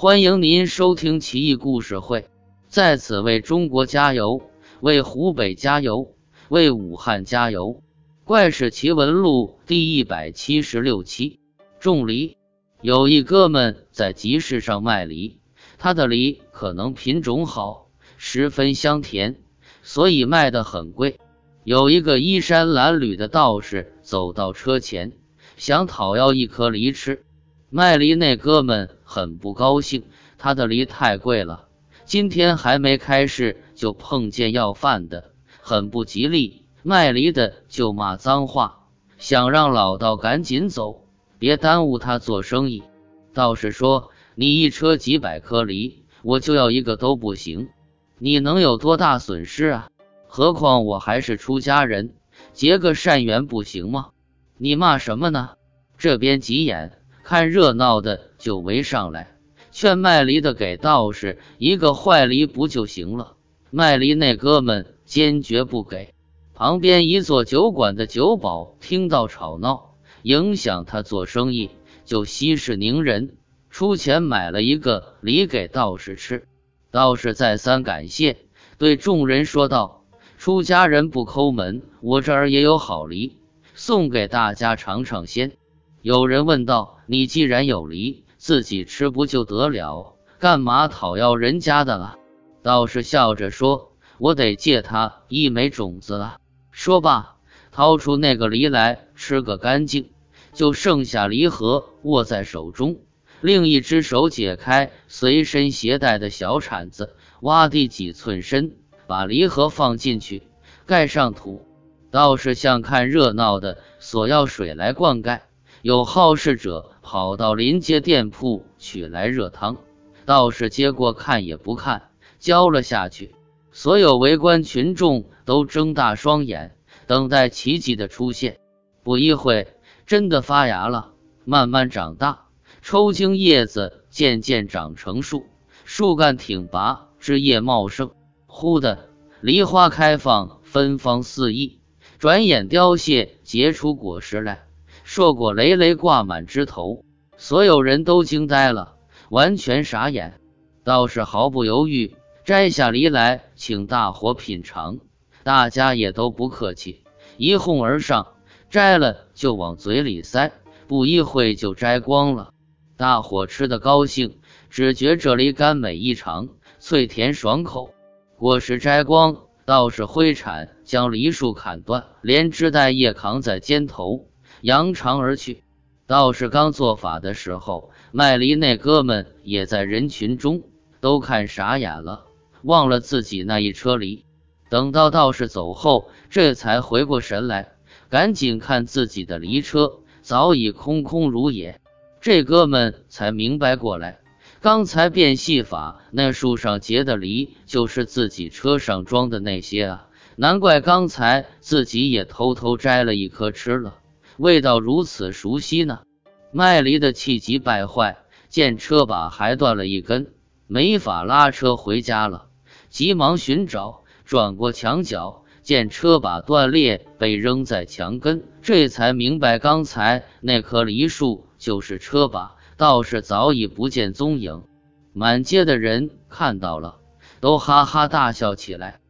欢迎您收听奇异故事会，在此为中国加油，为湖北加油，为武汉加油！怪事奇闻录第一百七十六期。种梨，有一哥们在集市上卖梨，他的梨可能品种好，十分香甜，所以卖得很贵。有一个衣衫褴褛的道士走到车前，想讨要一颗梨吃。卖梨那哥们很不高兴，他的梨太贵了，今天还没开市就碰见要饭的，很不吉利。卖梨的就骂脏话，想让老道赶紧走，别耽误他做生意。道士说：“你一车几百颗梨，我就要一个都不行，你能有多大损失啊？何况我还是出家人，结个善缘不行吗？你骂什么呢？”这边急眼。看热闹的就围上来，劝卖梨的给道士一个坏梨不就行了？卖梨那哥们坚决不给。旁边一座酒馆的酒保听到吵闹，影响他做生意，就息事宁人，出钱买了一个梨给道士吃。道士再三感谢，对众人说道：“出家人不抠门，我这儿也有好梨，送给大家尝尝鲜。”有人问道。你既然有梨，自己吃不就得了？干嘛讨要人家的了？道士笑着说：“我得借他一枚种子啊。”说罢，掏出那个梨来吃个干净，就剩下梨核握在手中，另一只手解开随身携带的小铲子，挖地几寸深，把梨核放进去，盖上土。道士向看热闹的索要水来灌溉。有好事者跑到临街店铺取来热汤，道士接过看也不看，浇了下去。所有围观群众都睁大双眼，等待奇迹的出现。不一会，真的发芽了，慢慢长大，抽茎叶子渐渐长成树，树干挺拔，枝叶茂盛。忽的，梨花开放，芬芳四溢，转眼凋谢，结出果实来。硕果累累挂满枝头，所有人都惊呆了，完全傻眼。道士毫不犹豫摘下梨来，请大伙品尝。大家也都不客气，一哄而上，摘了就往嘴里塞，不一会就摘光了。大伙吃得高兴，只觉这梨甘美异常，脆甜爽口。果实摘光，道士挥铲将梨树砍断，连枝带叶扛在肩头。扬长而去。道士刚做法的时候，卖梨那哥们也在人群中，都看傻眼了，忘了自己那一车梨。等到道士走后，这才回过神来，赶紧看自己的梨车早已空空如也。这哥们才明白过来，刚才变戏法那树上结的梨，就是自己车上装的那些啊！难怪刚才自己也偷偷摘了一颗吃了。味道如此熟悉呢！卖梨的气急败坏，见车把还断了一根，没法拉车回家了，急忙寻找，转过墙角，见车把断裂，被扔在墙根，这才明白刚才那棵梨树就是车把。倒是早已不见踪影，满街的人看到了，都哈哈大笑起来。